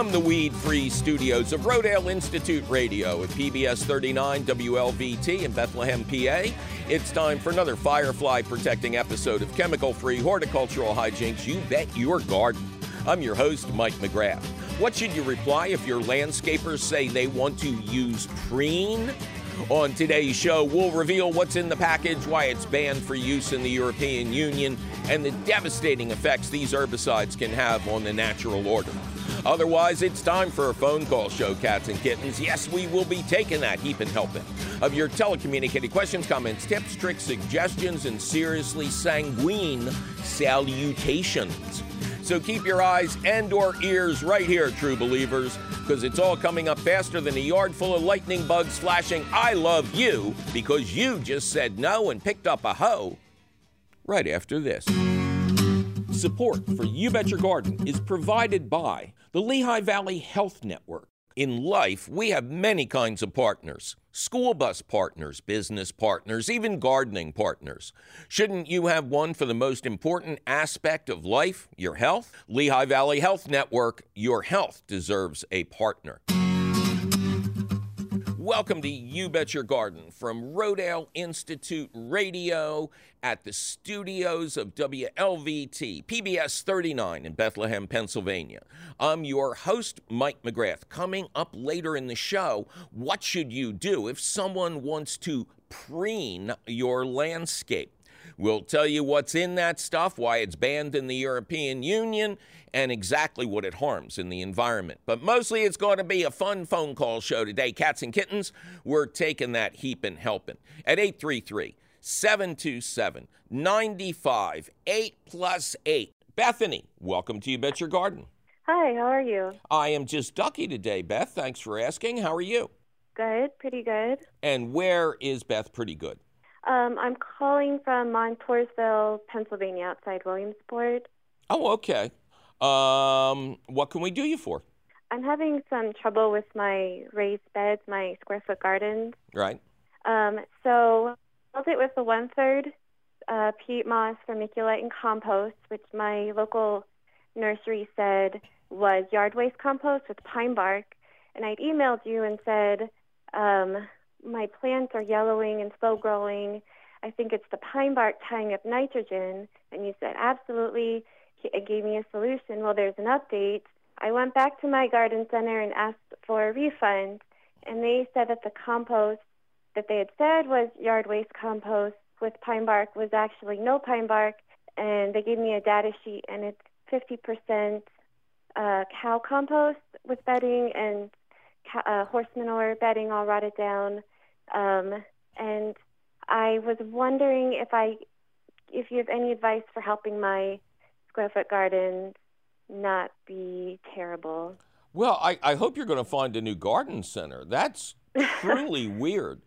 From the weed free studios of Rodale Institute Radio at PBS 39 WLVT in Bethlehem, PA, it's time for another Firefly protecting episode of chemical free horticultural hijinks you bet your garden. I'm your host, Mike McGrath. What should you reply if your landscapers say they want to use preen? On today's show, we'll reveal what's in the package, why it's banned for use in the European Union, and the devastating effects these herbicides can have on the natural order. Otherwise, it's time for a phone call show, cats and kittens. Yes, we will be taking that heap and helping of your telecommunicated questions, comments, tips, tricks, suggestions, and seriously sanguine salutations. So keep your eyes and or ears right here, true believers, because it's all coming up faster than a yard full of lightning bugs flashing I love you because you just said no and picked up a hoe right after this. Support for You Bet Your Garden is provided by the Lehigh Valley Health Network. In life, we have many kinds of partners school bus partners, business partners, even gardening partners. Shouldn't you have one for the most important aspect of life, your health? Lehigh Valley Health Network, your health deserves a partner. Welcome to You Bet Your Garden from Rodale Institute Radio at the studios of WLVT, PBS 39 in Bethlehem, Pennsylvania. I'm your host, Mike McGrath. Coming up later in the show, what should you do if someone wants to preen your landscape? We'll tell you what's in that stuff, why it's banned in the European Union, and exactly what it harms in the environment. But mostly it's going to be a fun phone call show today. Cats and kittens, we're taking that heap and helping. At 833 727 95 8 plus 8. Bethany, welcome to You Bet Your Garden. Hi, how are you? I am just ducky today, Beth. Thanks for asking. How are you? Good, pretty good. And where is Beth pretty good? Um, I'm calling from Montoursville, Pennsylvania, outside Williamsport. Oh, okay. Um, what can we do you for? I'm having some trouble with my raised beds, my square foot gardens. Right. Um, so I filled it with the one third uh, peat moss, vermiculite, and compost, which my local nursery said was yard waste compost with pine bark. And I'd emailed you and said, um, my plants are yellowing and slow growing. I think it's the pine bark tying up nitrogen. And you said, absolutely. It gave me a solution. Well, there's an update. I went back to my garden center and asked for a refund. And they said that the compost that they had said was yard waste compost with pine bark was actually no pine bark. And they gave me a data sheet, and it's 50% uh, cow compost with bedding and uh, horse manure bedding all rotted down. Um, and I was wondering if I, if you have any advice for helping my square foot garden not be terrible. Well, I, I hope you're going to find a new garden center. That's truly weird.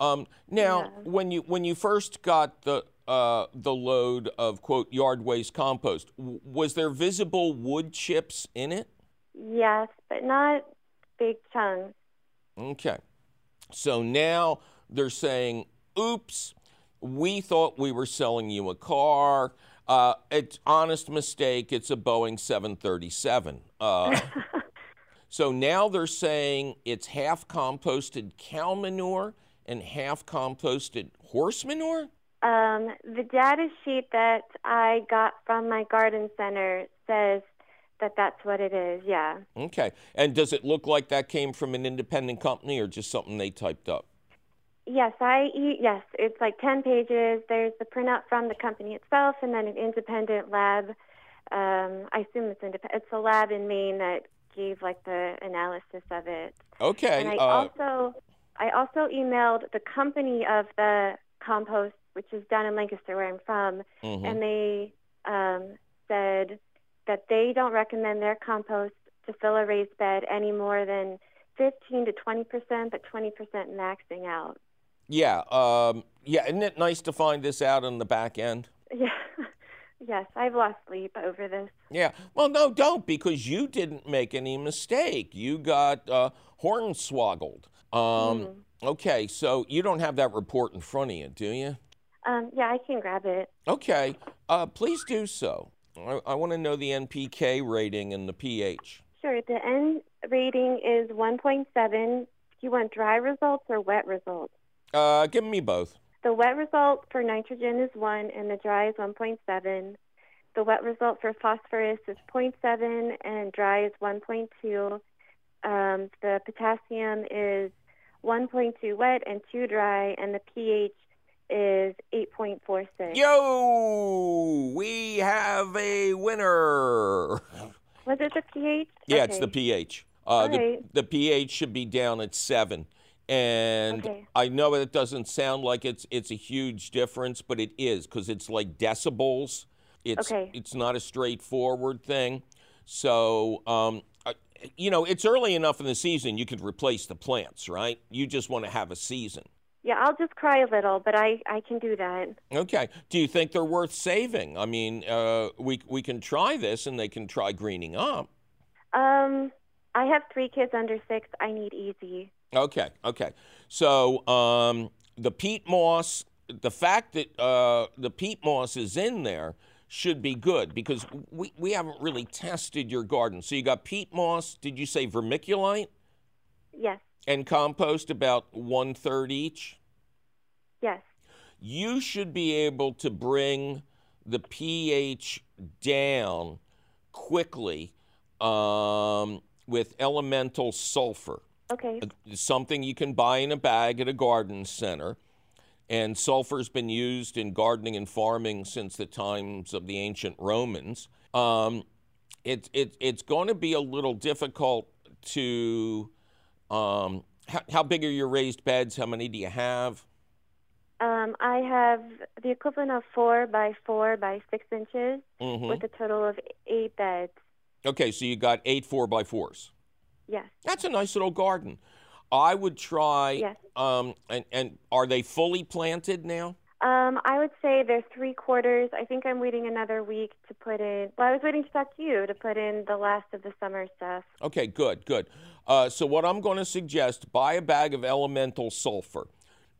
Um, now, yeah. when you when you first got the uh, the load of quote yard waste compost, w- was there visible wood chips in it? Yes, but not big chunks. Okay. So now they're saying, oops, we thought we were selling you a car. Uh, it's honest mistake. It's a Boeing 737. Uh, so now they're saying it's half composted cow manure and half composted horse manure. Um, the data sheet that I got from my garden center says that that's what it is. Yeah. Okay. And does it look like that came from an independent company or just something they typed up? Yes, I yes, it's like 10 pages. There's the printout from the company itself and then an independent lab. Um, I assume it's independent. It's a lab in Maine that gave like the analysis of it. Okay. And I uh, also I also emailed the company of the compost, which is down in Lancaster, where I'm from, mm-hmm. and they um, said that they don't recommend their compost to fill a raised bed any more than 15 to 20 percent, but 20 percent maxing out. Yeah, um, yeah. Isn't it nice to find this out on the back end? Yeah. yes, I've lost sleep over this. Yeah. Well, no, don't because you didn't make any mistake. You got uh, hornswoggled. Um, mm. Okay, so you don't have that report in front of you, do you? Um, yeah, I can grab it. Okay, uh, please do so. I, I want to know the NPK rating and the pH. Sure. The N rating is 1.7. Do you want dry results or wet results? Uh, give me both. The wet result for nitrogen is 1 and the dry is 1.7. The wet result for phosphorus is 0.7 and dry is 1.2. Um, the potassium is 1.2 wet and 2 dry, and the pH is 8.46. Yo, we have a winner. Was it the pH? Yeah, it's the pH. Uh, the, right. the pH should be down at seven. And Okay. I know it doesn't sound like it's it's a huge difference, but it is because it's like decibels. It's Okay. it's not a straightforward thing. So um, you know, it's early enough in the season you could replace the plants, right? You just want to have a season. Yeah, I'll just cry a little, but I, I can do that. Okay. Do you think they're worth saving? I mean, uh, we we can try this, and they can try greening up. Um, I have three kids under six. I need easy. Okay, okay. So um, the peat moss, the fact that uh, the peat moss is in there should be good because we, we haven't really tested your garden. So you got peat moss, did you say vermiculite Yes, and compost about one third each? yes. You should be able to bring the pH down quickly um, with elemental sulfur. Okay. something you can buy in a bag at a garden center. And sulfur's been used in gardening and farming since the times of the ancient Romans. Um, it, it, it's going to be a little difficult to. Um, how, how big are your raised beds? How many do you have? Um, I have the equivalent of four by four by six inches hmm with a total of eight beds. Okay, so you got eight four by fours. Yes. That's a nice little garden. I would try. Yes. Um, and, and are they fully planted now? Um, I would say they're three quarters. I think I'm waiting another week to put in. Well, I was waiting to talk to you to put in the last of the summer stuff. Okay, good, good. Uh, so what I'm going to suggest: buy a bag of elemental sulfur.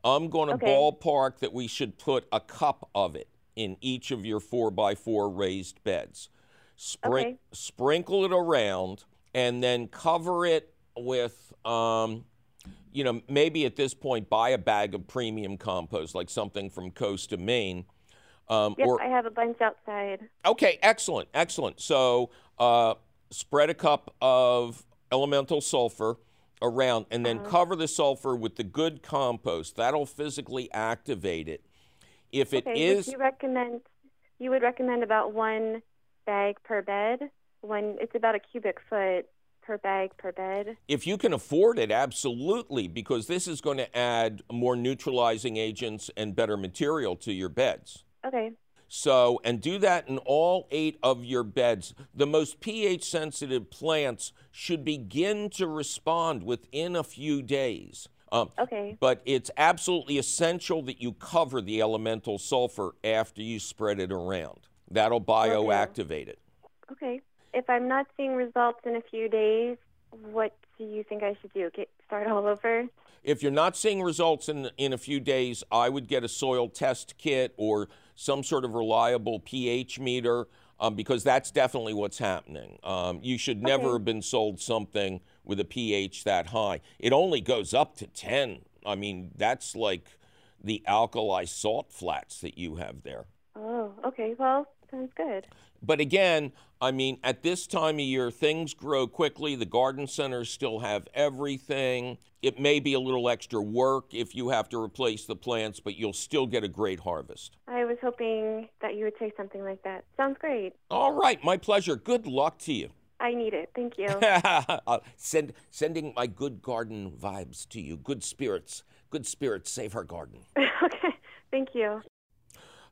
I'm going to Okay. ballpark that we should put a cup of it in each of your four by four raised beds. Sprin- Okay. Sprinkle it around, and then cover it with. Um, you know, maybe at this point, buy a bag of premium compost, like something from Coast of Maine. Um, Yep, or I have a bunch outside. Okay, excellent, excellent. So uh, spread a cup of elemental sulfur around and then cover the sulfur with the good compost. That'll physically activate it. If it Okay. is, you recommend? You would recommend about one bag per bed. When it's about a cubic foot per bag per bed. if you can afford it, absolutely, because this is going to add more neutralizing agents and better material to your beds. Okay. So, and do that in all eight of your beds. The most pH sensitive plants should begin to respond within a few days. Um, Okay. but it's absolutely essential that you cover the elemental sulfur after you spread it around. That'll bioactivate it. Okay. If I'm not seeing results in a few days, what do you think I should do? Get start all over? If you're not seeing results in, in a few days, I would get a soil test kit or some sort of reliable pH meter um, because that's definitely what's happening. Um, you should never Okay. have been sold something with a pH that high. It only goes up to 10. I mean, that's like the alkali salt flats that you have there. Oh, okay. Well, sounds good. But again, I mean, at this time of year, things grow quickly. The garden centers still have everything. It may be a little extra work if you have to replace the plants, but you'll still get a great harvest. I was hoping that you would say something like that. Sounds great. All right, my pleasure. Good luck to you. I need it. Thank you. Uh, Send, sending my good garden vibes to you. Good spirits. Good spirits save her garden. okay. Thank you.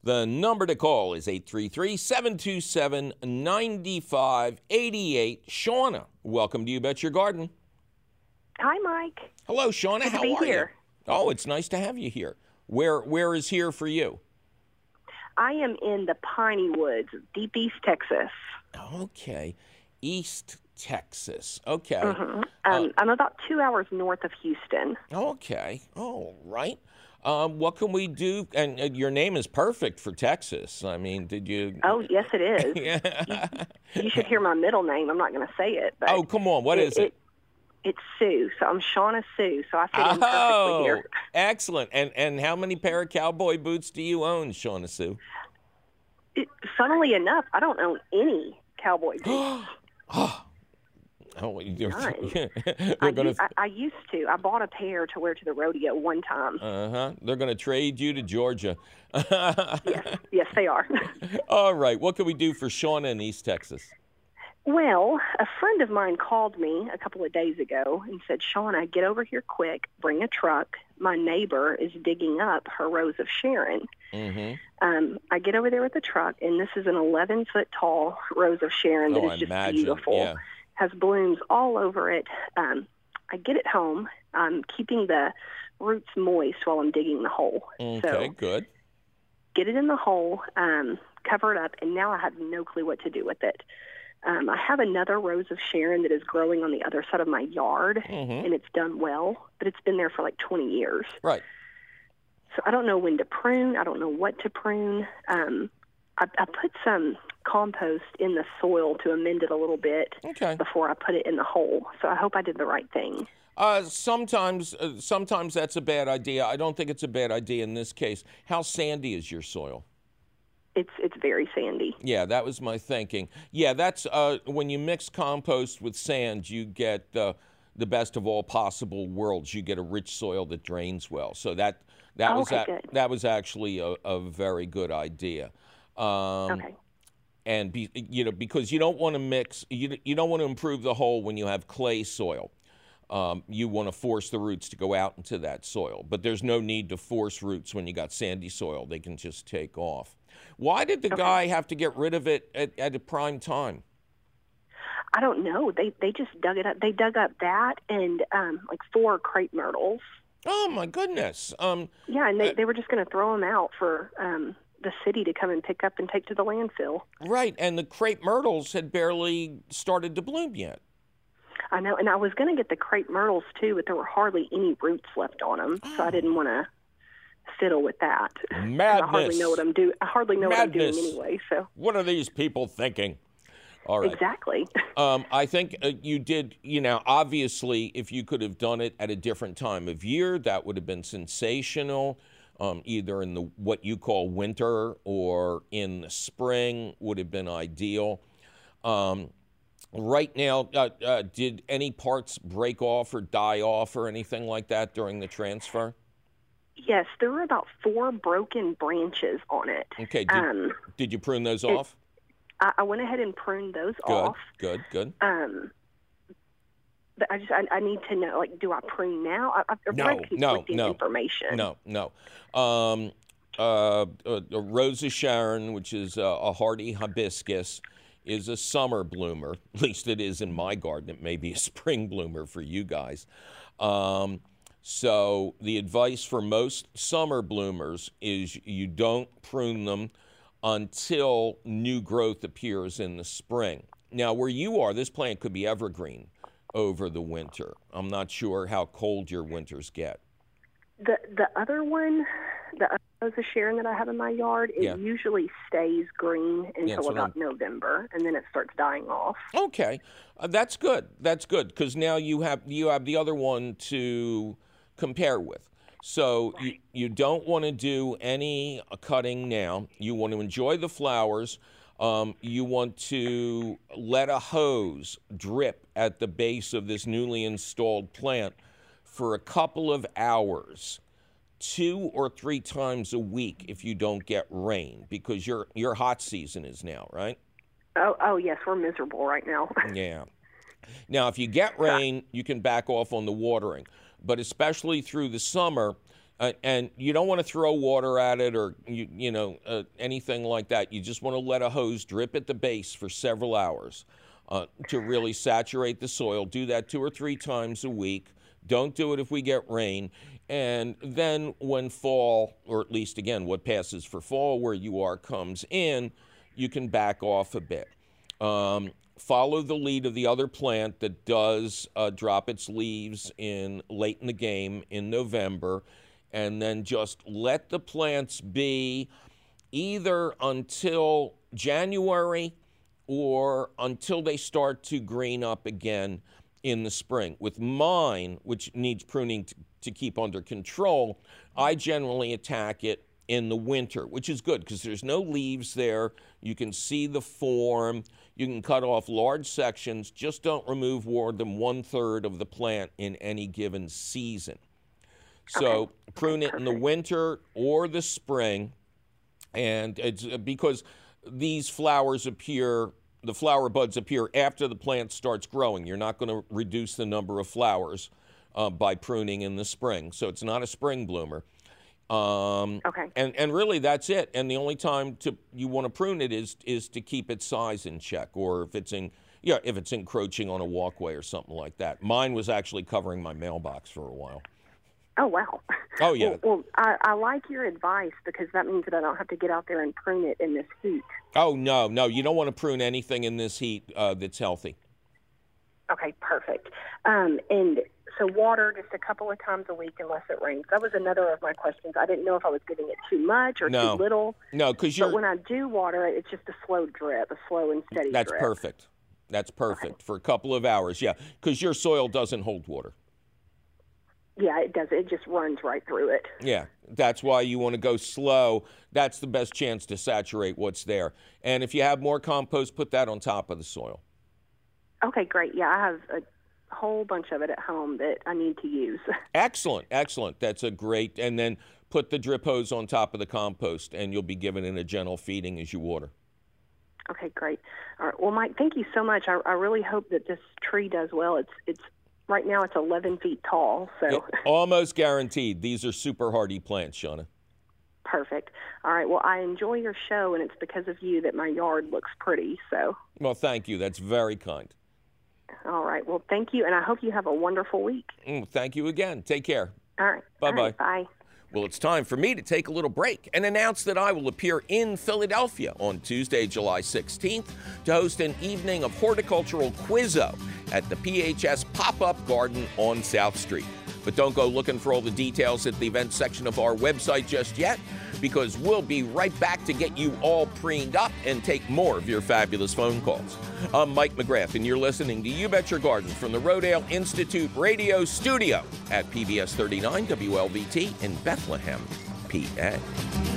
The number to call is 833 727 9588. Shauna, welcome to You Bet Your Garden. Hi, Mike. Hello, Shauna. Good to How be are here. you? Oh, it's nice to have you here. Where Where is here for you? I am in the Piney Woods, deep East Texas. Okay, East Texas. Okay, Mhm. Um, I'm about two hours north of Houston. okay. All right. Um, what can we do? And uh, your name is perfect for Texas. I mean, did you? Oh, yes, it is. yeah. You should hear my middle name. I'm not going to say it. But Oh, come on. What is it? It's Sue. So I'm Shauna Sue. So I fit in perfectly Oh, here. excellent. And and how many pair of cowboy boots do you own, Shauna Sue? It, funnily enough, I don't own any cowboy boots. Oh, you're, None. they're I, gonna. u- I, I used to. I bought a pair to wear to the rodeo one time. Uh huh. They're gonna trade you to Georgia. yes, yes, they are. All right. What can we do for Shauna in East Texas? Well, a friend of mine called me a couple of days ago and said, Shauna, get over here quick. Bring a truck. My neighbor is digging up her rose of Sharon. Mm-hmm. Um, I get over there with the truck, and this is an 11 foot tall rose of Sharon that Oh, is just imagine. beautiful. Yeah. Has blooms all over it. Um, I get it home. I'm keeping the roots moist while I'm digging the hole. Okay. So Good. get it in the hole, um, cover it up, and now I have no clue what to do with it. Um, I have another rose of Sharon that is growing on the other side of my yard, Mhm. and it's done well, but it's been there for like 20 years. Right. So I don't know when to prune. I don't know what to prune. Um, I, I put some compost in the soil to amend it a little bit Okay. before I put it in the hole. So I hope I did the right thing. Uh, sometimes, uh, sometimes that's a bad idea. I don't think it's a bad idea in this case. How sandy is your soil? It's it's very sandy. Yeah, that was my thinking. Yeah, that's uh, when you mix compost with sand, you get uh, the best of all possible worlds. You get a rich soil that drains well. So that that was Okay, a- that was actually a, a very good idea. Um, Okay. And be, you know because you don't want to mix you, you don't want to improve the whole when you have clay soil um, you want to force the roots to go out into that soil but there's no need to force roots when you got sandy soil they can just take off why did the guy have to get rid of it at, at a prime time I don't know. They they just dug it up. They dug up that and um, like four crepe myrtles. oh my goodness um, Yeah, and they, they were just going to throw them out for um, the city to come and pick up and take to the landfill. right and the crepe myrtles had barely started to bloom yet I know, and I was going to get the crepe myrtles too, but there were hardly any roots left on them, so I didn't want to fiddle with that. 'Cause I hardly know what I'm doing. I hardly know Madness. what I'm doing anyway. So what are these people thinking all right exactly. Um, I think uh, you did, you know, obviously, if you could have done it at a different time of year, that would have been sensational. Um, either in the what you call winter or in the spring would have been ideal. Um, right now, uh, uh, did any parts break off or die off or anything like that during the transfer? yes, there were about four broken branches on it. Okay, did, Um, did you prune those off? I, I went ahead and pruned those Good, off. good, good. Um, but I just I, I need to know like do I prune now? I, I've No, read no, no. information. No, no. Um, uh, uh, a Rose of Sharon, which is uh, a hardy hibiscus, is a summer bloomer. At least it is in my garden. It may be a spring bloomer for you guys. Um, so the advice for most summer bloomers is you don't prune them until new growth appears in the spring. Now, where you are, this plant could be evergreen over the winter. I'm not sure how cold your winters get. The the other one, the other Sharon that I have in my yard, it Yeah. usually stays green until what about November, and then it starts dying off. Okay, uh, that's good. That's good because now you have you have the other one to compare with. So you, you don't want to do any cutting now. You want to enjoy the flowers. Um, you want to let a hose drip at the base of this newly installed plant for a couple of hours, two or three times a week if you don't get rain because your your hot season is now, right? Oh, oh yes, we're miserable right now. Yeah. Now, if you get rain, you can back off on the watering, but especially through the summer, uh, and you don't want to throw water at it or you you know uh, anything like that. You just want to let a hose drip at the base for several hours uh, to really saturate the soil. Do that two or three times a week. Don't do it if we get rain. And then when fall, or at least again, what passes for fall where you are comes in, you can back off a bit. Um, follow the lead of the other plant that does uh, drop its leaves in late in the game in November, and then just let the plants be either until January or until they start to green up again in the spring. With mine, which needs pruning to, to keep under control, I generally attack it in the winter, which is good because there's no leaves there. You can see the form. You can cut off large sections. Just don't remove more than one third of the plant in any given season. So Okay. prune it in the winter or the spring, and it's uh, because these flowers appear. The flower buds appear after the plant starts growing. You're not going to reduce the number of flowers uh, by pruning in the spring, so it's not a spring bloomer. Um, Okay. and and really that's it. And the only time to you want to prune it is is to keep its size in check, or if it's in yeah if it's encroaching on a walkway or something like that. Mine was actually covering my mailbox for a while. Oh wow. Oh, yeah. Well, well I, I like your advice because that means that I don't have to get out there and prune it in this heat. Oh no no you don't want to prune anything in this heat uh, that's healthy. Okay, perfect. Um, and so water just a couple of times a week unless it rains. That was another of my questions. I didn't know if I was giving it too much or No. too little. No, because But when I do water it, it's just a slow drip, a slow and steady drip. that's drip. perfect. That's perfect for a couple of hours. Yeah, because your soil doesn't hold water. Yeah, it does. It just runs right through it. Yeah, that's why you want to go slow. That's the best chance to saturate what's there. And if you have more compost, put that on top of the soil. Okay, great. Yeah, I have a whole bunch of it at home that I need to use. Excellent, excellent. That's a great. And then put the drip hose on top of the compost, and you'll be giving it a gentle feeding as you water. Okay, great. All right. Well, Mike, thank you so much. I, I really hope that this tree does well. It's it's right now it's 11 feet tall, so Yeah, almost guaranteed. These are super hardy plants, Shauna. perfect. All right. Well, I enjoy your show, and it's because of you that my yard looks pretty. So, Well, thank you. That's very kind. all right. Well, thank you, and I hope you have a wonderful week. Mm, thank you again. Take care. All right. All Bye-bye. right, Bye. Well, it's time for me to take a little break and announce that I will appear in Philadelphia on Tuesday, July 16th to host an evening of horticultural quizzo at the PHS Pop Up Garden on South Street. But don't go looking for all the details at the event section of our website just yet, because we'll be right back to get you all preened up and take more of your fabulous phone calls. I'm Mike McGrath, and you're listening to You Bet Your Garden from the Rodale Institute Radio Studio at PBS 39 WLVT in Bethlehem, PA.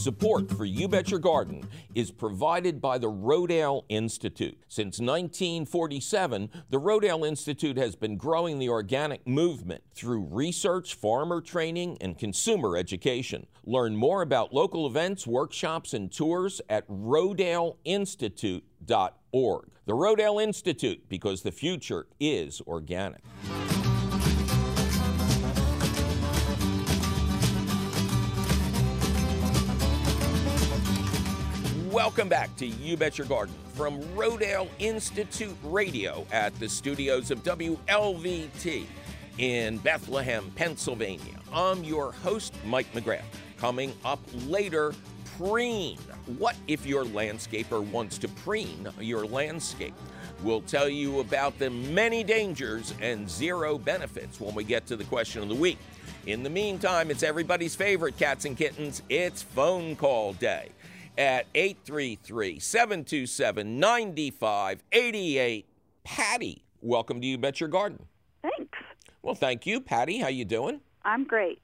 Support for You Bet Your Garden is provided by the Rodale Institute. Since 1947, the Rodale Institute has been growing the organic movement through research, farmer training, and consumer education. Learn more about local events, workshops, and tours at rodaleinstitute.org. The Rodale Institute, because the future is organic. Welcome back to You Bet Your Garden from Rodale Institute Radio at the studios of WLVT in Bethlehem, Pennsylvania. I'm your host, Mike McGrath. Coming up later, preen. What if your landscaper wants to preen your landscape? We'll tell you about the many dangers and zero benefits when we get to the question of the week. In the meantime, it's everybody's favorite cats and kittens. It's phone call day at 833 727 9588. Patty, welcome to You Bet Your Garden. Thanks. Well, thank you, Patty. How you doing? I'm great.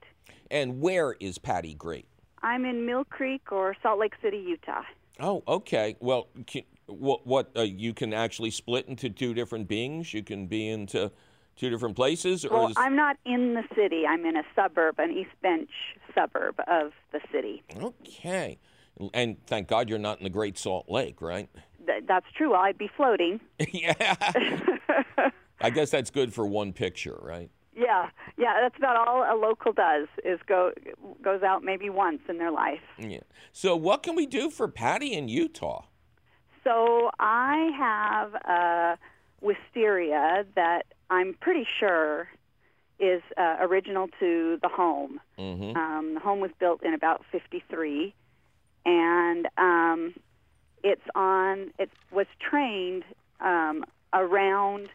And where is Patty great? I'm in Mill Creek or Salt Lake City, Utah. Oh, okay. Well, can, what, what uh, you can actually split into two different beings? You can be into two different places? Or Well, is, I'm not in the city. I'm in a suburb, an East Bench suburb of the city. Okay. And thank God you're not in the Great Salt Lake, right? Th- that's true. I'd be floating. yeah. I guess that's good for one picture, right? yeah, yeah. That's about all a local does is go goes out maybe once in their life. Yeah. So, what can we do for Patty in Utah? So I have a wisteria that I'm pretty sure is uh, original to the home. Mm-hmm. Um, the home was built in about 53, and um, it's on. It was trained um, around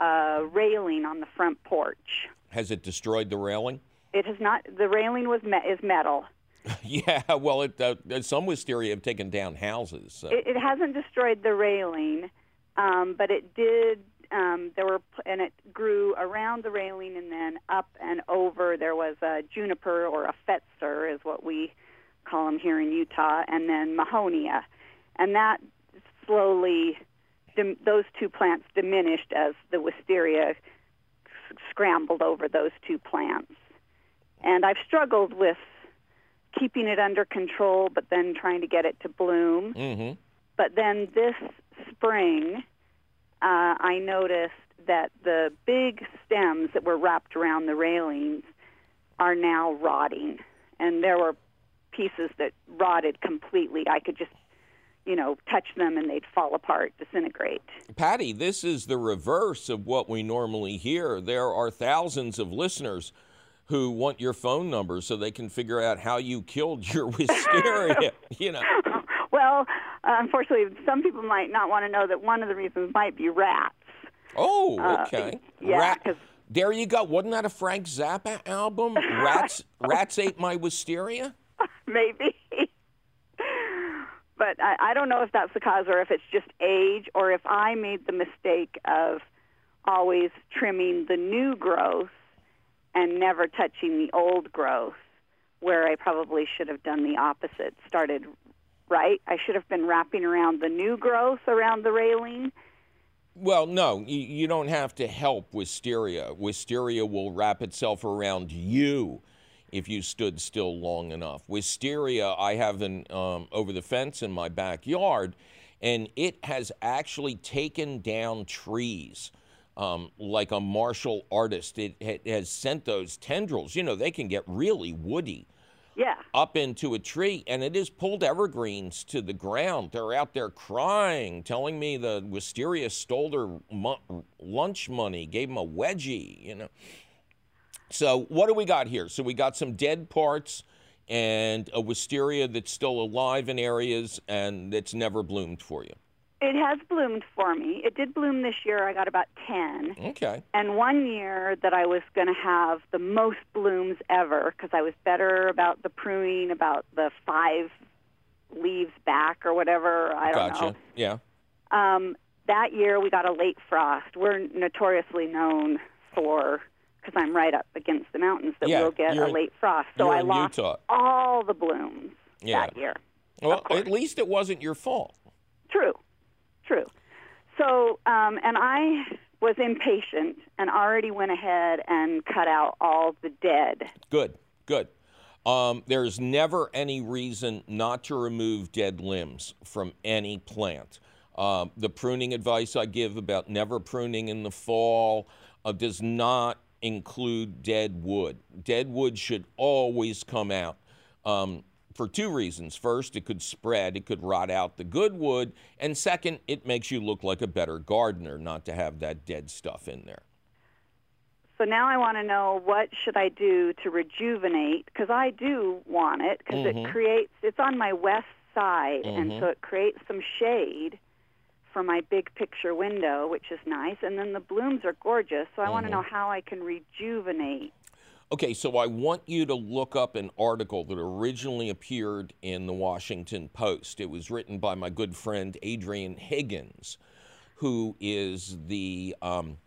a railing on the front porch. Has it destroyed the railing? It has not. The railing was me- is metal. yeah, well, it, uh, some wisteria have taken down houses. So. It, it hasn't destroyed the railing, um, but it did. Um, there were and it grew around the railing and then up and over. There was a juniper or a Pfitzer, is what we call them here in Utah, and then mahonia, and that slowly dim- those two plants diminished as the wisteria scrambled over those two plants. And I've struggled with keeping it under control, but then trying to get it to bloom. mm-hmm. But then this spring, uh, I noticed that the big stems that were wrapped around the railings are now rotting. And there were pieces that rotted completely. I could just, you know, touch them and they'd fall apart, disintegrate. Patty, this is the reverse of what we normally hear. There are thousands of listeners who want your phone number so they can figure out how you killed your wisteria. you know, Well, uh, unfortunately, some people might not want to know that one of the reasons might be rats. oh, Uh, okay. yeah, Rat- there you go. Wasn't that a Frank Zappa album? Rats, rats ate my wisteria. Maybe. but I, I don't know if that's the cause or if it's just age or if I made the mistake of always trimming the new growth and never touching the old growth, where I probably should have done the opposite. Started right. I should have been wrapping around the new growth around the railing. Well, no, you, you don't have to help wisteria. Wisteria will wrap itself around you if you stood still long enough. Wisteria, I have an um, over the fence in my backyard, and it has actually taken down trees. Um, like a martial artist, it, it has sent those tendrils. You know, they can get really woody Yeah. up into a tree and it has pulled evergreens to the ground. They're out there crying, telling me the wisteria stole their mu- lunch money, gave them a wedgie, you know. So, what do we got here? So, we got some dead parts and a wisteria that's still alive in areas and that's never bloomed for you. It has bloomed for me. It did bloom this year. I got about 10. Okay. And one year that I was going to have the most blooms ever because I was better about the pruning, about the five leaves back or whatever. I don't Gotcha. know. Yeah. Um, that year we got a late frost. We're notoriously known for, because I'm right up against the mountains, that Yeah, we'll get a late frost. So I lost Utah. all the blooms Yeah. that year. Well, at least it wasn't your fault. True, true. So, um, and I was impatient and already went ahead and cut out all the dead. Good, good. Um, there's never any reason not to remove dead limbs from any plant. Um, the pruning advice I give about never pruning in the fall uh, does not include dead wood. Dead wood should always come out um, for two reasons. First, it could spread, it could rot out the good wood. And second, it makes you look like a better gardener not to have that dead stuff in there. So now I want to know what should I do to rejuvenate because I do want it because Mhm. it creates it's on my west side and Mhm. so it creates some shade for my big picture window which is nice and then the blooms are gorgeous so I want to know how I can rejuvenate. Okay, so I want you to look up an article that originally appeared in the Washington Post. It was written by my good friend Adrian Higgins, who is the um,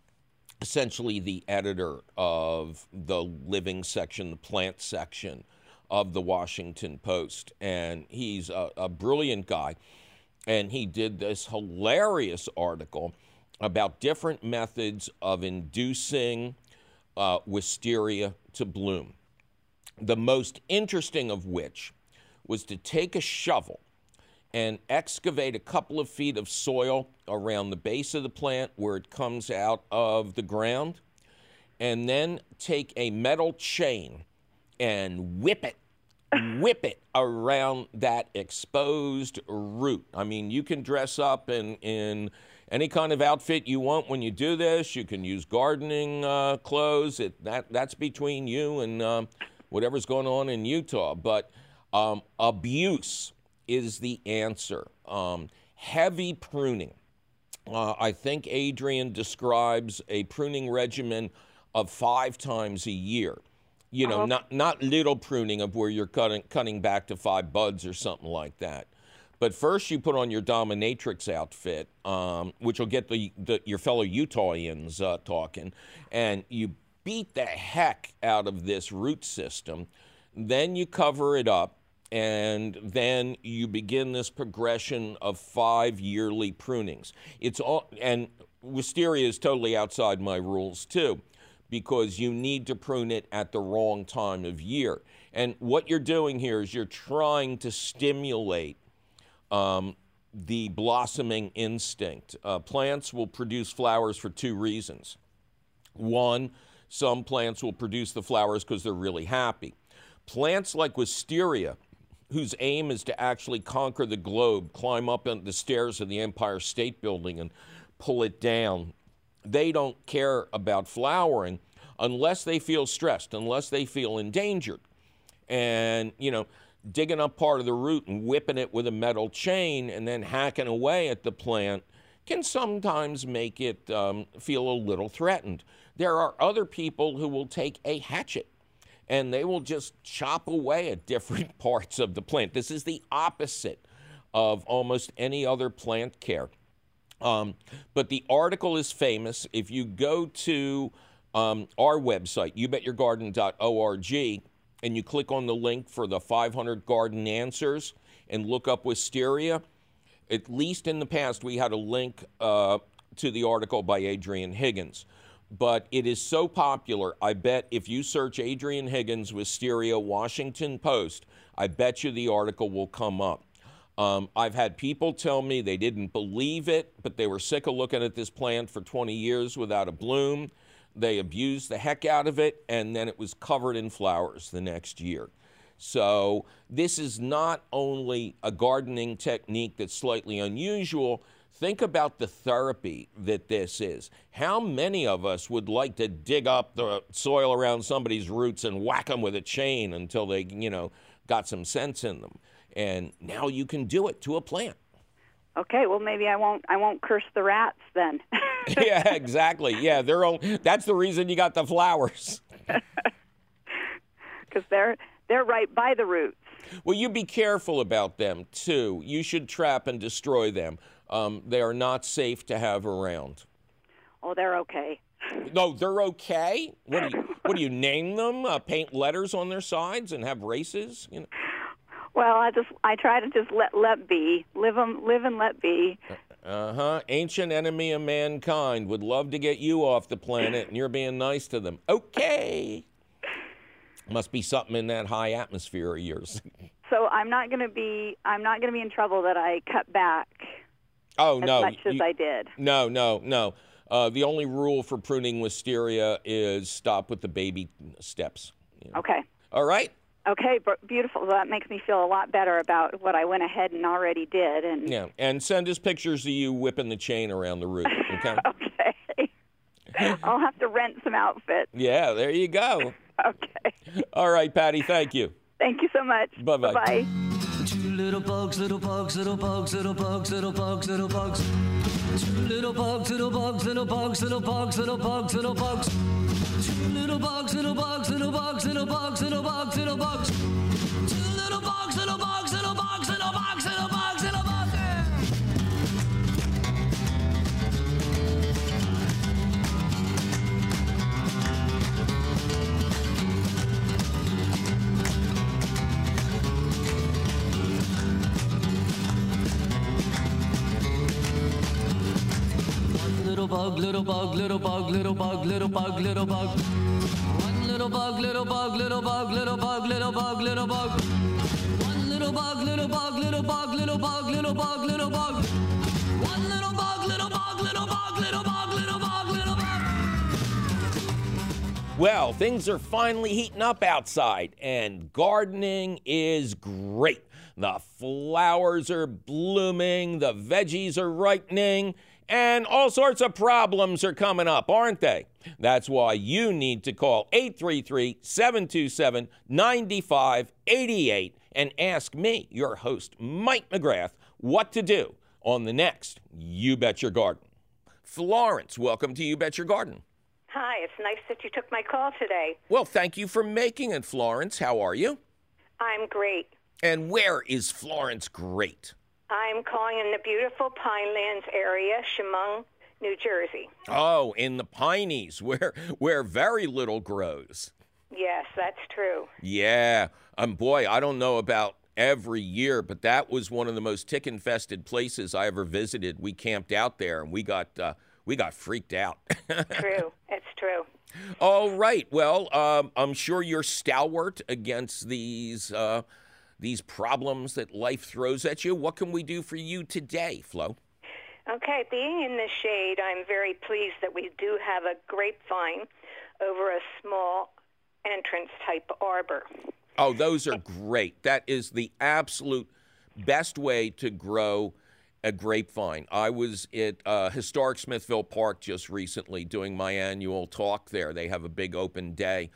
essentially the editor of the living section, the plant section of the Washington Post. And he's a, a brilliant guy. And he did this hilarious article about different methods of inducing uh, wisteria to bloom. The most interesting of which was to take a shovel and excavate a couple of feet of soil around the base of the plant where it comes out of the ground, and then take a metal chain and whip it, whip it around that exposed root. I mean, you can dress up in, in any kind of outfit you want when you do this. You can use gardening uh, clothes. It, that that's between you and um, whatever's going on in Utah. But um, abuse is the answer. Um, heavy pruning. Uh, I think Adrian describes a pruning regimen of five times a year. You know, Oh. not not little pruning of where you're cutting cutting back to five buds or something like that. But first, you put on your dominatrix outfit, um, which will get the, the your fellow Utahians uh, talking, and you beat the heck out of this root system. Then you cover it up, and then you begin this progression of five yearly prunings. It's all and wisteria is totally outside my rules too, because you need to prune it at the wrong time of year. And what you're doing here is you're trying to stimulate um, the blossoming instinct. Uh, plants will produce flowers for two reasons. One, some plants will produce the flowers because they're really happy. Plants like wisteria, whose aim is to actually conquer the globe, climb up the stairs of the Empire State Building and pull it down, they don't care about flowering unless they feel stressed, unless they feel endangered. And, you know, digging up part of the root and whipping it with a metal chain and then hacking away at the plant can sometimes make it um, feel a little threatened. There are other people who will take a hatchet and they will just chop away at different parts of the plant. This is the opposite of almost any other plant care. Um, but the article is famous. If you go to um, our website, youbetyourgarden.org, and you click on the link for the 500 garden answers and look up wisteria, at least in the past, we had a link uh, to the article by Adrian Higgins. But it is so popular, I bet if you search Adrian Higgins Wisteria Washington Post, I bet you the article will come up. Um, I've had people tell me they didn't believe it, but they were sick of looking at this plant for 20 years without a bloom. They abused the heck out of it, and then it was covered in flowers the next year. So, this is not only a gardening technique that's slightly unusual. Think about the therapy that this is. How many of us would like to dig up the soil around somebody's roots and whack them with a chain until they, you know, got some sense in them? And now you can do it to a plant. Okay, well maybe I won't I won't curse the rats then. yeah, exactly. Yeah, they're all, that's the reason you got the flowers. Cuz they're they're right by the roots. Well, you be careful about them too. You should trap and destroy them. Um, they are not safe to have around. Oh, they're okay. No, they're okay. What do you what do you name them? Uh, paint letters on their sides and have races? You know. Well, I just I try to just let let be. Live 'em live and let be. Uh huh. Ancient enemy of mankind would love to get you off the planet, and you're being nice to them. Okay. Must be something in that high atmosphere of yours. So I'm not going to be I'm not going to be in trouble that I cut back Oh as no. much as you- I did. No, no, no. Uh, the only rule for pruning wisteria is stop with the baby steps. you know. Okay. All right. Okay, b- beautiful. That makes me feel a lot better about what I went ahead and already did. And Yeah, and send us pictures of you whipping the chain around the root. Okay. okay, I'll have to rent some outfits. yeah, there you go. Okay. All right, Patty. Thank you. Thank you so much. Bye-bye. Bye. Two little bugs, little bugs, little bugs, little bugs, little bugs, little bugs. Two little bugs, little bugs, little bugs, little bugs, little bugs, little bugs. Two little bugs, little bugs, little bugs, little bugs, little bugs, little bugs. Two little bugs, little bugs, little bugs, little bugs, little bugs, little bugs. Little bug, little bug, little bug, little bug, little bug, little bug. One little bug, little bug, little bug, little bug, little bug, little bug. One little bug, little bug, little bug, little bug, little bug, little bug. One little bug, little bug, little bug, little bug, little bug, little bug. Well, things are finally heating up outside, and gardening is great. The flowers are blooming, the veggies are ripening, And all sorts of problems are coming up, aren't they? That's why you need to call 833 727 9588 and ask me, your host, Mike McGrath, what to do on the next You Bet Your Garden. Florence, welcome to You Bet Your Garden. Hi, it's nice that you took my call today. Well, thank you for making it, Florence. How are you? I'm great. And where is Florence great? I'm calling in the beautiful Pinelands area, Chemung, New Jersey. Oh, in the Pineys, where where very little grows. Yes, that's true. Yeah. Um boy, I don't know about every year, but that was one of the most tick infested places I ever visited. We camped out there and we got uh, we got freaked out. true. It's true. All right. Well, um, I'm sure you're stalwart against these uh, these problems that life throws at you. What can we do for you today, Flo? Okay, being in the shade, I'm very pleased that we do have a grapevine over a small entrance type arbor. Oh, those are great. That is the absolute best way to grow a grapevine. I was at uh, Historic Smithville Park just recently doing my annual talk there. They have a big open day.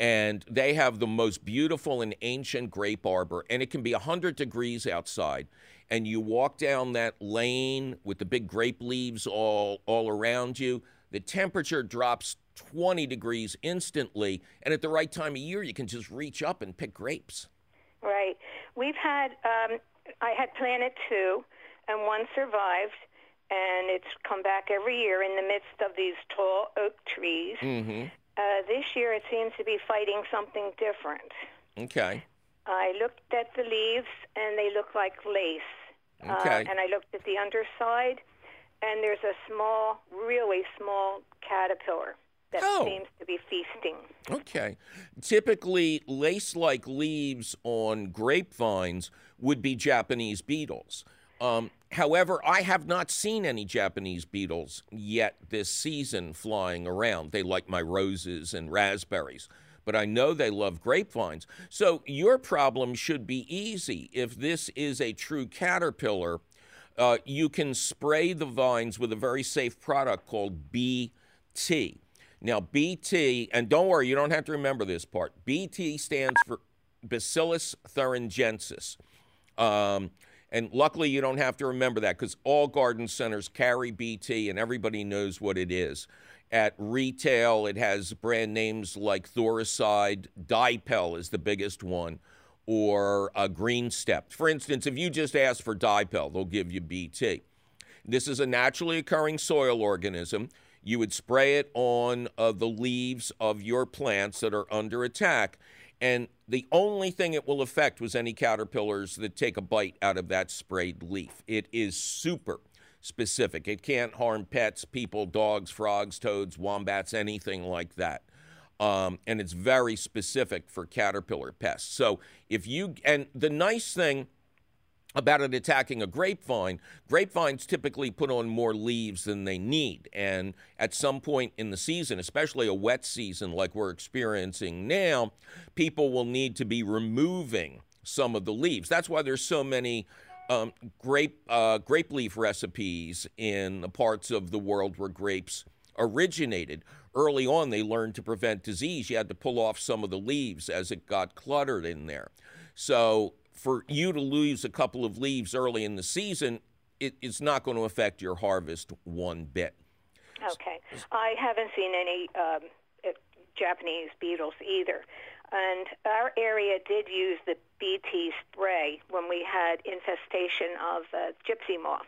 And they have the most beautiful and ancient grape arbor, and it can be 100 degrees outside. And you walk down that lane with the big grape leaves all, all around you. The temperature drops 20 degrees instantly, and at the right time of year, you can just reach up and pick grapes. Right. We've had, um, I had planted two, and one survived, and it's come back every year in the midst of these tall oak trees. Mm-hmm. Uh, this year, it seems to be fighting something different. Okay. I looked at the leaves, and they look like lace. Okay. Uh, and I looked at the underside, and there's a small, really small caterpillar that Oh. seems to be feasting. Okay. Typically, lace like leaves on grapevines would be Japanese beetles. Um, however, I have not seen any Japanese beetles yet this season flying around. They like my roses and raspberries, but I know they love grapevines. So your problem should be easy. If this is a true caterpillar, uh, you can spray the vines with a very safe product called BT. Now, BT, and don't worry, you don't have to remember this part. BT stands for Bacillus thuringiensis. Um, and luckily, you don't have to remember that because all garden centers carry BT and everybody knows what it is. At retail, it has brand names like Thuricide, Dipel is the biggest one, or uh, Green Step. For instance, if you just ask for Dipel, they'll give you BT. This is a naturally occurring soil organism. You would spray it on uh, the leaves of your plants that are under attack. And the only thing it will affect was any caterpillars that take a bite out of that sprayed leaf. It is super specific. It can't harm pets, people, dogs, frogs, toads, wombats, anything like that. Um, and it's very specific for caterpillar pests. So if you, and the nice thing, about it attacking a grapevine, grapevines typically put on more leaves than they need. And at some point in the season, especially a wet season like we're experiencing now, people will need to be removing some of the leaves. That's why there's so many um, grape uh, grape leaf recipes in the parts of the world where grapes originated. Early on, they learned to prevent disease. You had to pull off some of the leaves as it got cluttered in there. So for you to lose a couple of leaves early in the season, it, it's not going to affect your harvest one bit. Okay. I haven't seen any um, uh, Japanese beetles either. And our area did use the BT spray when we had infestation of uh, gypsy moths.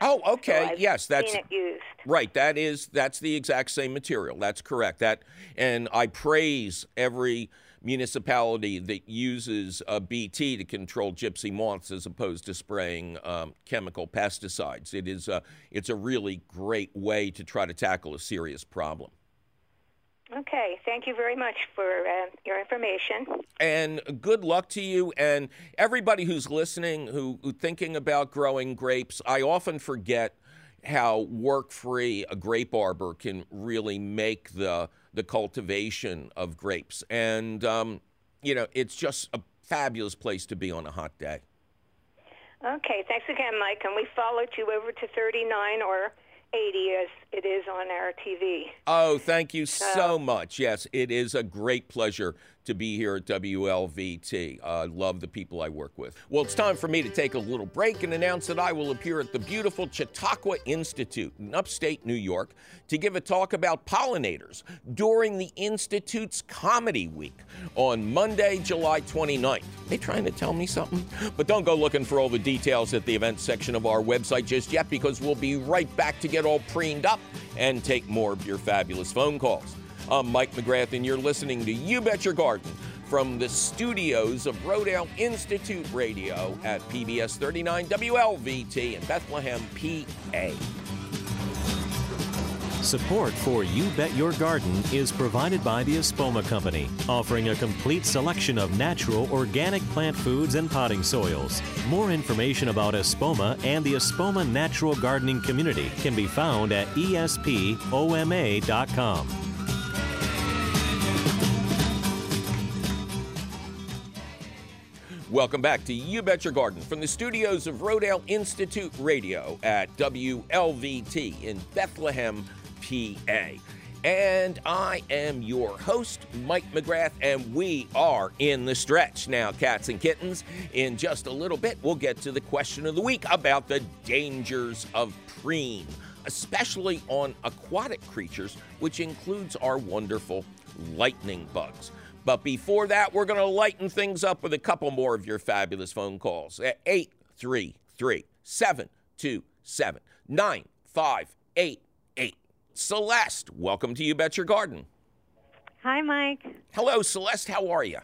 Oh, okay. So yes, that's seen it used. right. That is that's the exact same material. That's correct. That and I praise every municipality that uses a BT to control gypsy moths as opposed to spraying um, chemical pesticides. It is a it's a really great way to try to tackle a serious problem. Okay. Thank you very much for uh, your information. and good luck to you and everybody who's listening who, who thinking about growing grapes i often forget how work-free a grape arbor can really make the the cultivation of grapes and um, you know it's just a fabulous place to be on a hot day Okay. Thanks again, Mike. And we followed you over to 39 or 80 as it is on our TV. Oh, thank you so much. Yes, it is a great pleasure to be here at WLVT. I uh, love the people I work with. Well, it's time for me to take a little break and announce that I will appear at the beautiful Chautauqua Institute in upstate New York to give a talk about pollinators during the Institute's Comedy Week on Monday, July 29th. They trying to tell me something? But don't go looking for all the details at the events section of our website just yet because we'll be right back to get all preened up and take more of your fabulous phone calls. I'm Mike McGrath, and you're listening to You Bet Your Garden from the studios of Rodale Institute Radio at PBS 39 WLVT in Bethlehem, PA. Support for You Bet Your Garden is provided by the Espoma Company, offering a complete selection of natural organic plant foods and potting soils. More information about Espoma and the Espoma Natural Gardening Community can be found at espoma.com. Welcome back to You Bet Your Garden from the studios of Rodale Institute Radio at WLVT in Bethlehem, PA. And I am your host, Mike McGrath, and we are in the stretch. Now, cats and kittens, in just a little bit, we'll get to the question of the week about the dangers of preen, especially on aquatic creatures, which includes our wonderful lightning bugs. But before that, we're going to lighten things up with a couple more of your fabulous phone calls at 833 727 9588. Celeste, welcome to You Bet Your Garden. Hi, Mike. Hello, Celeste. How are you?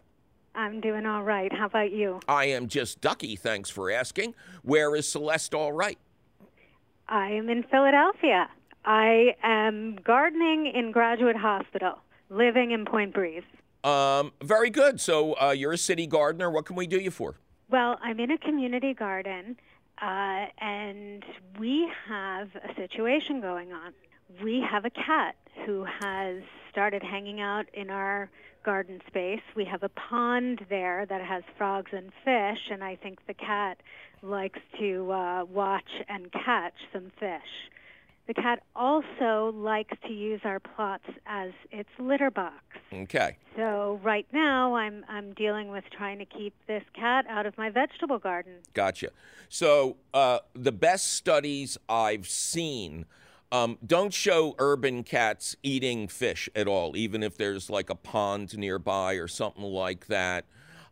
I'm doing all right. How about you? I am just ducky, thanks for asking. Where is Celeste all right? I am in Philadelphia. I am gardening in Graduate Hospital, living in Point Breeze. Um, very good. So uh, you're a city gardener. What can we do you for? Well, I'm in a community garden, uh, and we have a situation going on. We have a cat who has started hanging out in our garden space. We have a pond there that has frogs and fish, and I think the cat likes to uh, watch and catch some fish. The cat also likes to use our plots as its litter box. Okay. So right now I'm I'm dealing with trying to keep this cat out of my vegetable garden. Gotcha. So uh, the best studies I've seen um, don't show urban cats eating fish at all, even if there's like a pond nearby or something like that.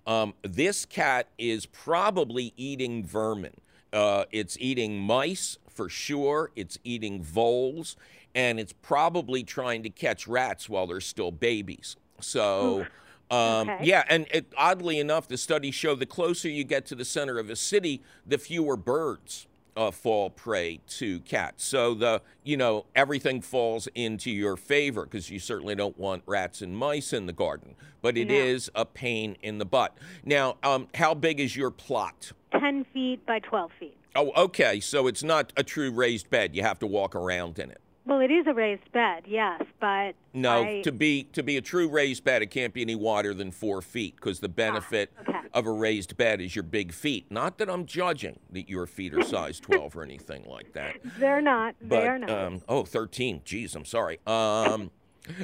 Um, this cat is probably eating vermin. Uh, it's eating mice for sure. It's eating voles, and it's probably trying to catch rats while they're still babies. So. Um, Okay. Yeah, and it, oddly enough, the studies show the closer you get to the center of a city, the fewer birds uh, fall prey to cats. So the you know everything falls into your favor because you certainly don't want rats and mice in the garden, but it is No. a pain in the butt. Now, um, how big is your plot? Ten feet by twelve feet. Oh, okay. So it's not a true raised bed. You have to walk around in it. Well, it is a raised bed, yes, but No, I, to be to be a true raised bed, it can't be any wider than four feet because the benefit Ah, okay. of a raised bed is your big feet. Not that I'm judging that your feet are size 12 or anything like that. they're not. But they are not. um, oh, 13. Geez, I'm sorry. Um,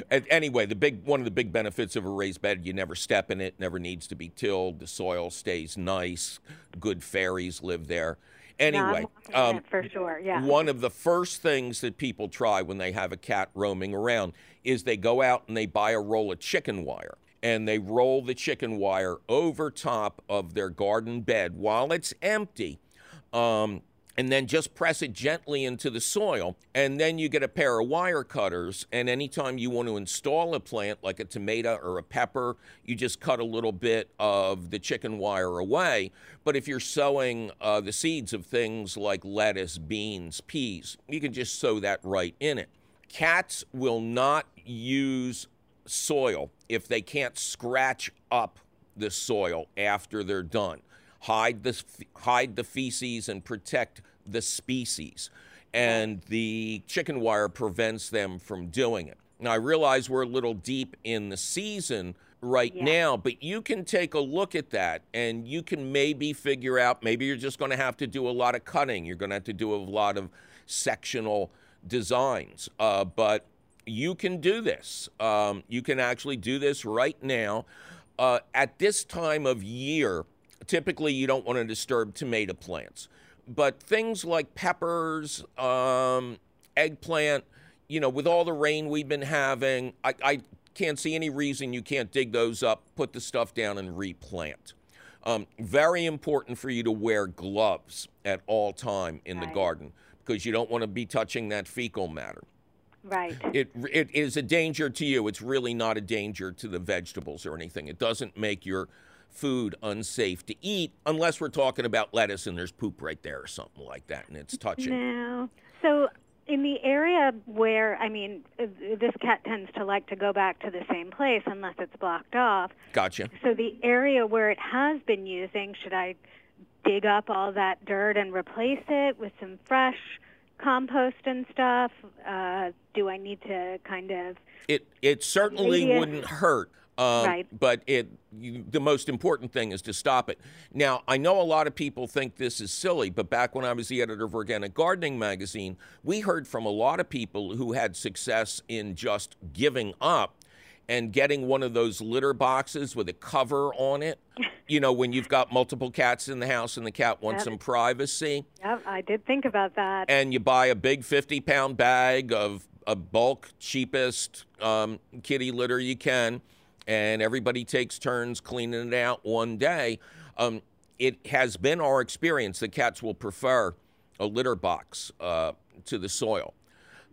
anyway, the big one of the big benefits of a raised bed, you never step in it, never needs to be tilled. The soil stays nice. Good fairies live there. No, Anyway, in um, for sure. Yeah. one of the first things that people try when they have a cat roaming around is they go out and they buy a roll of chicken wire and they roll the chicken wire over top of their garden bed while it's empty. Um, and then just press it gently into the soil. And then you get a pair of wire cutters. And anytime you want to install a plant like a tomato or a pepper, you just cut a little bit of the chicken wire away. But if you're sowing uh, the seeds of things like lettuce, beans, peas, you can just sow that right in it. Cats will not use soil if they can't scratch up the soil after they're done. Hide the hide the feces and protect the species. And the chicken wire prevents them from doing it. Now I realize we're a little deep in the season right Yeah. now, but you can take a look at that and you can maybe figure out maybe you're just going to have to do a lot of cutting. You're going to have to do a lot of sectional designs. Uh, but you can do this. Um, you can actually do this right now. Uh, at this time of year, typically you don't want to disturb tomato plants, but things like peppers, um, eggplant, you know, with all the rain we've been having, I, I, can't see any reason you can't dig those up, put the stuff down, and replant. Um, very important for you to wear gloves at all time in right. the garden because you don't want to be touching that fecal matter. Right. It it is a danger to you. It's really not a danger to the vegetables or anything. It doesn't make your food unsafe to eat unless we're talking about lettuce and there's poop right there or something like that and it's touching. No. So in the area where I mean uh, this cat tends to like to go back to the same place unless it's blocked off. Gotcha. So the area where it has been using, should I dig up all that dirt and replace it with some fresh compost and stuff? Uh, do I need to kind of? It it certainly wouldn't hurt. Um, right. But it you, the most important thing is to stop it. Now I know a lot of people think this is silly, but back when I was the editor of Organic Gardening magazine, we heard from a lot of people who had success in just giving up and getting one of those litter boxes with a cover on it. You know, when you've got multiple cats in the house and the cat wants yep. some privacy. Yep, I did think about that. And you buy a big 50 pound bag of a bulk, cheapest um, kitty litter you can, and everybody takes turns cleaning it out one day. Um, it has been our experience that cats will prefer a litter box uh, to the soil.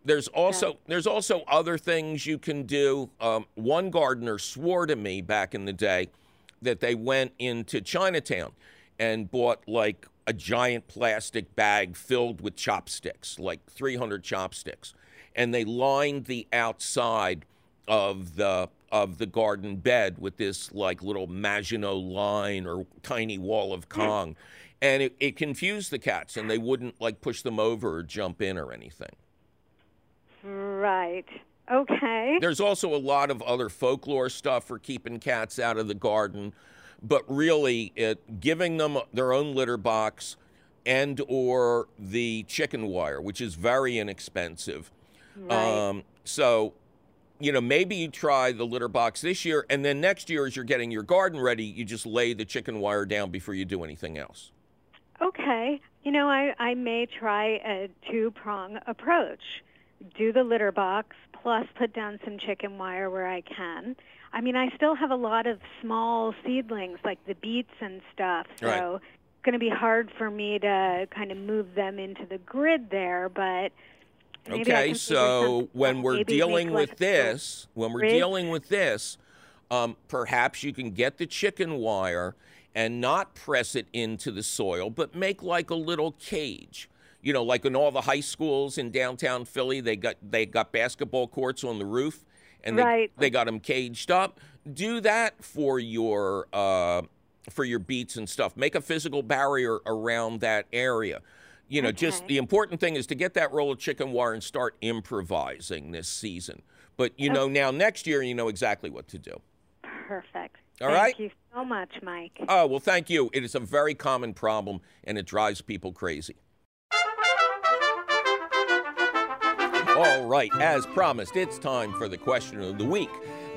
There's also yeah. there's also other things you can do. Um, one gardener swore to me back in the day that they went into Chinatown and bought like a giant plastic bag filled with chopsticks, like 300 chopsticks, and they lined the outside of the of the garden bed with this like little Maginot line or tiny wall of hmm. Kong. And it, it confused the cats, and they wouldn't like push them over or jump in or anything. Right. Okay. There's also a lot of other folklore stuff for keeping cats out of the garden, but really, it giving them their own litter box and or the chicken wire, which is very inexpensive. Right. Um, so, you know, maybe you try the litter box this year, and then next year, as you're getting your garden ready, you just lay the chicken wire down before you do anything else. Okay. You know, I, I may try a two prong approach do the litter box, plus put down some chicken wire where I can. I mean, I still have a lot of small seedlings like the beets and stuff, so right. it's going to be hard for me to kind of move them into the grid there, but Okay, so when we're dealing with like this, when we're dealing with this, um, perhaps you can get the chicken wire and not press it into the soil, but make like a little cage you know, like in all the high schools in downtown Philly, they got they got basketball courts on the roof, and they right. they got them caged up. Do that for your uh, for your beets and stuff. Make a physical barrier around that area. You know, okay. just the important thing is to get that roll of chicken wire and start improvising this season. But you okay. know now next year you know exactly what to do. Perfect. All thank right. Thank you so much, Mike. Oh well, thank you. It is a very common problem, and it drives people crazy. All right, as promised, it's time for the question of the week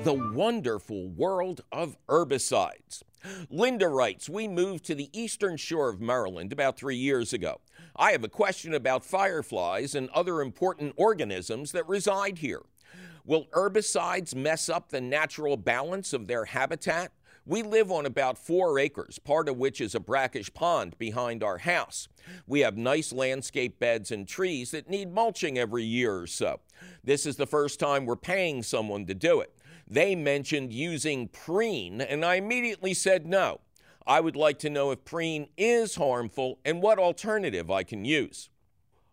the wonderful world of herbicides. Linda writes We moved to the eastern shore of Maryland about three years ago. I have a question about fireflies and other important organisms that reside here. Will herbicides mess up the natural balance of their habitat? We live on about four acres, part of which is a brackish pond behind our house. We have nice landscape beds and trees that need mulching every year or so. This is the first time we're paying someone to do it. They mentioned using preen, and I immediately said no. I would like to know if preen is harmful and what alternative I can use.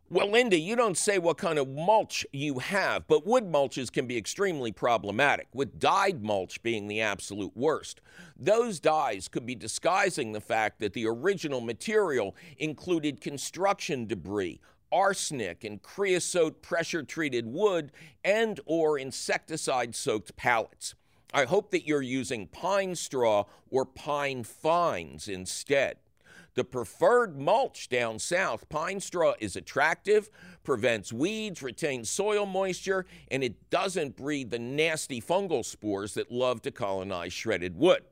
Well, Linda, you don't say what kind of mulch you have, but wood mulches can be extremely problematic, with dyed mulch being the absolute worst. Those dyes could be disguising the fact that the original material included construction debris, arsenic and creosote pressure treated wood and or insecticide soaked pallets. I hope that you're using pine straw or pine fines instead. The preferred mulch down south, pine straw, is attractive, prevents weeds, retains soil moisture, and it doesn't breed the nasty fungal spores that love to colonize shredded wood.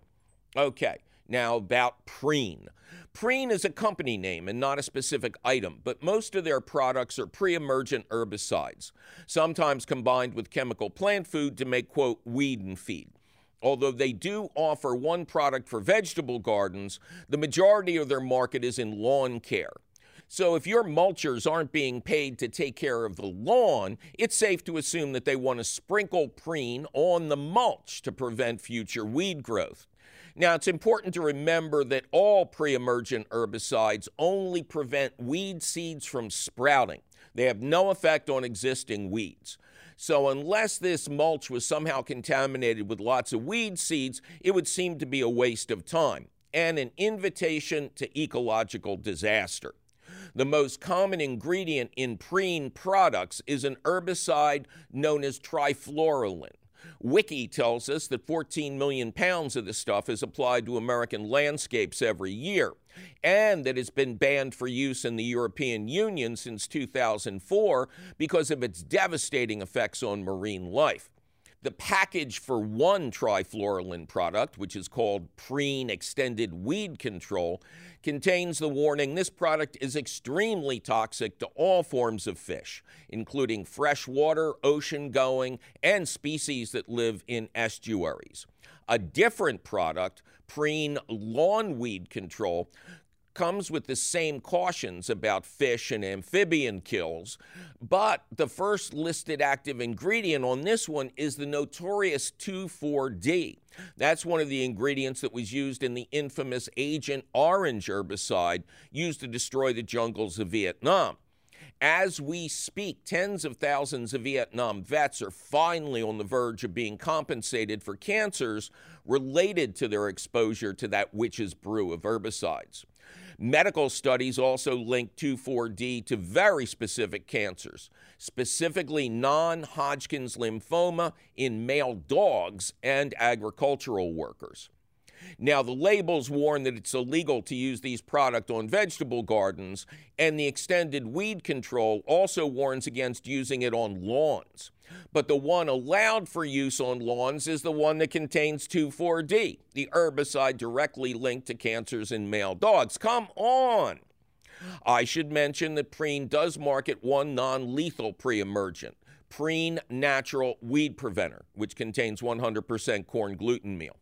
Okay, now about Preen. Preen is a company name and not a specific item, but most of their products are pre emergent herbicides, sometimes combined with chemical plant food to make, quote, weed and feed. Although they do offer one product for vegetable gardens, the majority of their market is in lawn care. So if your mulchers aren't being paid to take care of the lawn, it's safe to assume that they want to sprinkle preen on the mulch to prevent future weed growth. Now, it's important to remember that all pre emergent herbicides only prevent weed seeds from sprouting. They have no effect on existing weeds. So, unless this mulch was somehow contaminated with lots of weed seeds, it would seem to be a waste of time and an invitation to ecological disaster. The most common ingredient in preen products is an herbicide known as trifluralin. Wiki tells us that 14 million pounds of this stuff is applied to American landscapes every year, and that it's been banned for use in the European Union since 2004 because of its devastating effects on marine life. The package for one trifluralin product, which is called Preen Extended Weed Control, contains the warning this product is extremely toxic to all forms of fish, including freshwater, ocean going, and species that live in estuaries. A different product, Preen Lawn Weed Control, comes with the same cautions about fish and amphibian kills, but the first listed active ingredient on this one is the notorious 2,4-D. That's one of the ingredients that was used in the infamous Agent Orange herbicide used to destroy the jungles of Vietnam. As we speak, tens of thousands of Vietnam vets are finally on the verge of being compensated for cancers related to their exposure to that witch's brew of herbicides. Medical studies also link 2,4-D to very specific cancers, specifically non Hodgkin's lymphoma in male dogs and agricultural workers. Now, the labels warn that it's illegal to use these products on vegetable gardens, and the extended weed control also warns against using it on lawns. But the one allowed for use on lawns is the one that contains 2,4-D, the herbicide directly linked to cancers in male dogs. Come on! I should mention that Preen does market one non lethal pre emergent, Preen Natural Weed Preventer, which contains 100% corn gluten meal.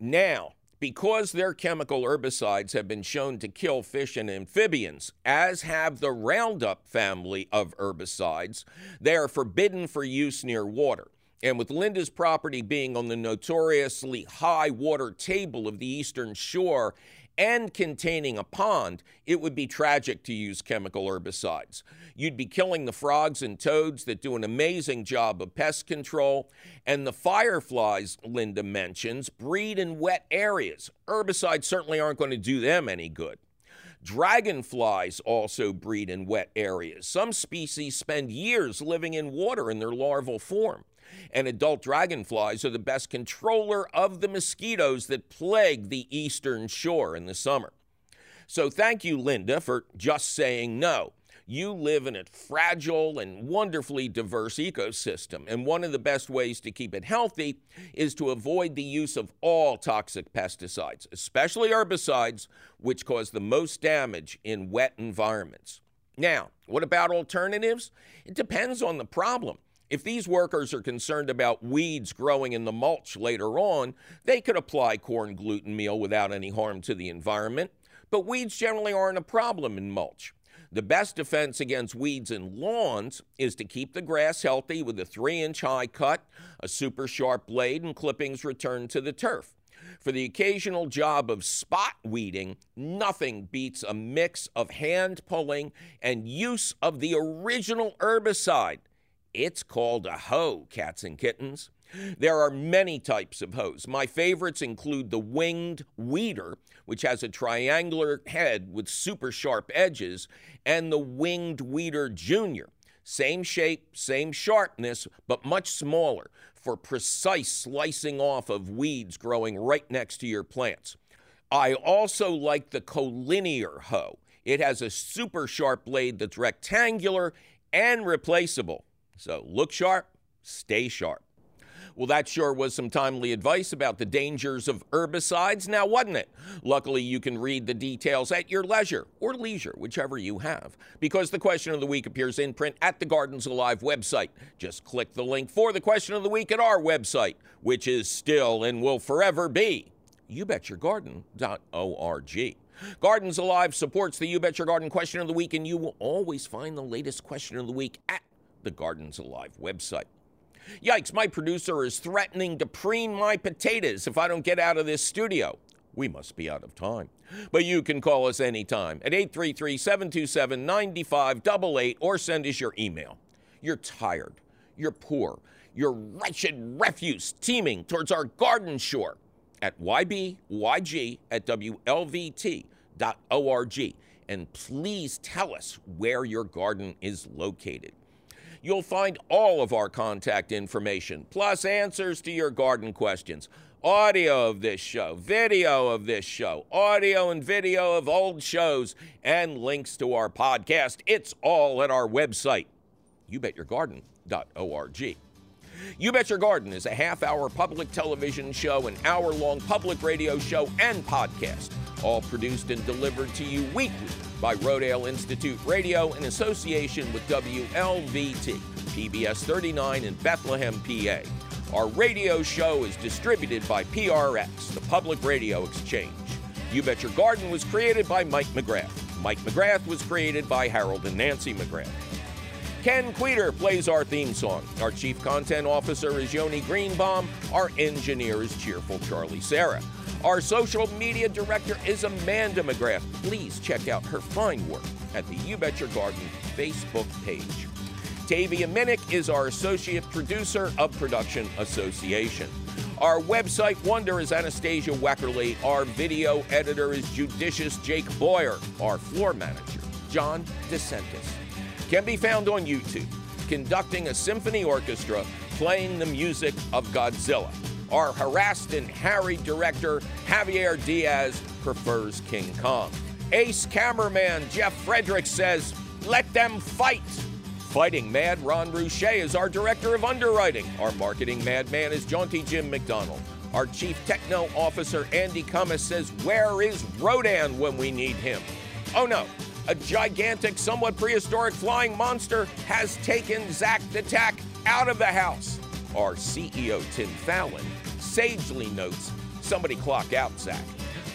Now, because their chemical herbicides have been shown to kill fish and amphibians, as have the Roundup family of herbicides, they are forbidden for use near water. And with Linda's property being on the notoriously high water table of the eastern shore and containing a pond, it would be tragic to use chemical herbicides. You'd be killing the frogs and toads that do an amazing job of pest control. And the fireflies, Linda mentions, breed in wet areas. Herbicides certainly aren't going to do them any good. Dragonflies also breed in wet areas. Some species spend years living in water in their larval form and adult dragonflies are the best controller of the mosquitoes that plague the eastern shore in the summer. So thank you, Linda, for just saying no. You live in a fragile and wonderfully diverse ecosystem, and one of the best ways to keep it healthy is to avoid the use of all toxic pesticides, especially herbicides, which cause the most damage in wet environments. Now, what about alternatives? It depends on the problem. If these workers are concerned about weeds growing in the mulch later on, they could apply corn gluten meal without any harm to the environment. But weeds generally aren't a problem in mulch. The best defense against weeds in lawns is to keep the grass healthy with a three inch high cut, a super sharp blade, and clippings returned to the turf. For the occasional job of spot weeding, nothing beats a mix of hand pulling and use of the original herbicide it's called a hoe, cats and kittens. There are many types of hoes. My favorites include the winged weeder, which has a triangular head with super sharp edges, and the winged weeder junior. Same shape, same sharpness, but much smaller for precise slicing off of weeds growing right next to your plants. I also like the collinear hoe. It has a super sharp blade that's rectangular and replaceable. So look sharp, stay sharp. Well, that sure was some timely advice about the dangers of herbicides, now wasn't it? Luckily, you can read the details at your leisure or leisure, whichever you have, because the question of the week appears in print at the Gardens Alive website. Just click the link for the question of the week at our website, which is still and will forever be youbetyourgarden.org. Gardens Alive supports the You Bet Your Garden question of the week, and you will always find the latest question of the week at the Gardens Alive website. Yikes, my producer is threatening to preen my potatoes if I don't get out of this studio. We must be out of time. But you can call us anytime at 833 727 9588 or send us your email. You're tired, you're poor, you're wretched refuse teeming towards our garden shore at ybyg at wlvt.org. And please tell us where your garden is located. You'll find all of our contact information, plus answers to your garden questions, audio of this show, video of this show, audio and video of old shows, and links to our podcast. It's all at our website, youbetyourgarden.org. You Bet Your Garden is a half hour public television show, an hour long public radio show, and podcast, all produced and delivered to you weekly by Rodale Institute Radio in association with WLVT, PBS 39 in Bethlehem, PA. Our radio show is distributed by PRX, the Public Radio Exchange. You Bet Your Garden was created by Mike McGrath. Mike McGrath was created by Harold and Nancy McGrath. Ken Queter plays our theme song. Our chief content officer is Yoni Greenbaum. Our engineer is cheerful Charlie Sarah. Our social media director is Amanda McGrath. Please check out her fine work at the You Bet Your Garden Facebook page. Tavia Minnick is our associate producer of Production Association. Our website wonder is Anastasia Weckerly. Our video editor is Judicious Jake Boyer. Our floor manager, John DeSantis can be found on YouTube, conducting a symphony orchestra playing the music of Godzilla. Our harassed and harried director, Javier Diaz, prefers King Kong. Ace cameraman Jeff Frederick says, let them fight. Fighting Mad Ron Rouche is our director of underwriting. Our marketing madman is Jaunty Jim McDonald. Our chief techno officer, Andy Cummins, says, Where is Rodan when we need him? Oh no, a gigantic, somewhat prehistoric flying monster has taken Zach the Tack out of the house. Our CEO, Tim Fallon, sagely notes somebody clock out Zach.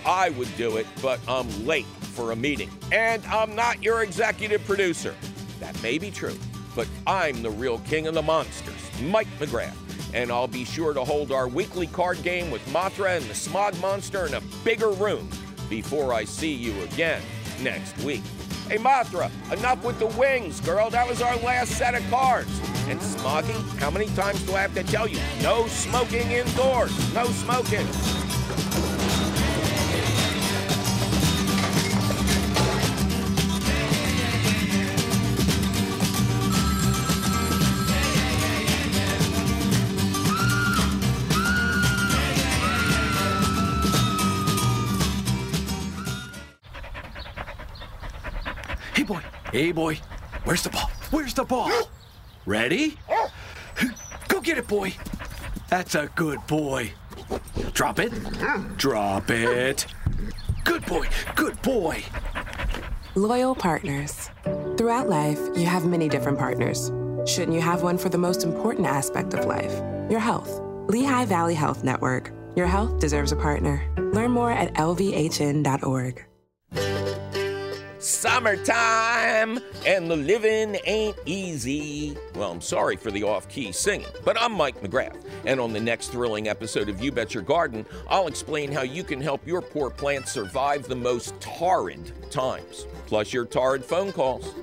I would do it, but I'm late for a meeting. And I'm not your executive producer. That may be true, but I'm the real king of the monsters, Mike McGrath. And I'll be sure to hold our weekly card game with Mothra and the Smog Monster in a bigger room before I see you again next week. Hey, Mothra, enough with the wings, girl. That was our last set of cards. And Smoggy, how many times do I have to tell you? No smoking indoors. No smoking. Hey, boy. Hey, boy. Where's the ball? Where's the ball? Ready? Go get it, boy. That's a good boy. Drop it. Drop it. Good boy. Good boy. Loyal partners. Throughout life, you have many different partners. Shouldn't you have one for the most important aspect of life? Your health. Lehigh Valley Health Network. Your health deserves a partner. Learn more at lvhn.org. Summertime and the living ain't easy. Well, I'm sorry for the off key singing, but I'm Mike McGrath. And on the next thrilling episode of You Bet Your Garden, I'll explain how you can help your poor plants survive the most torrid times, plus your torrid phone calls.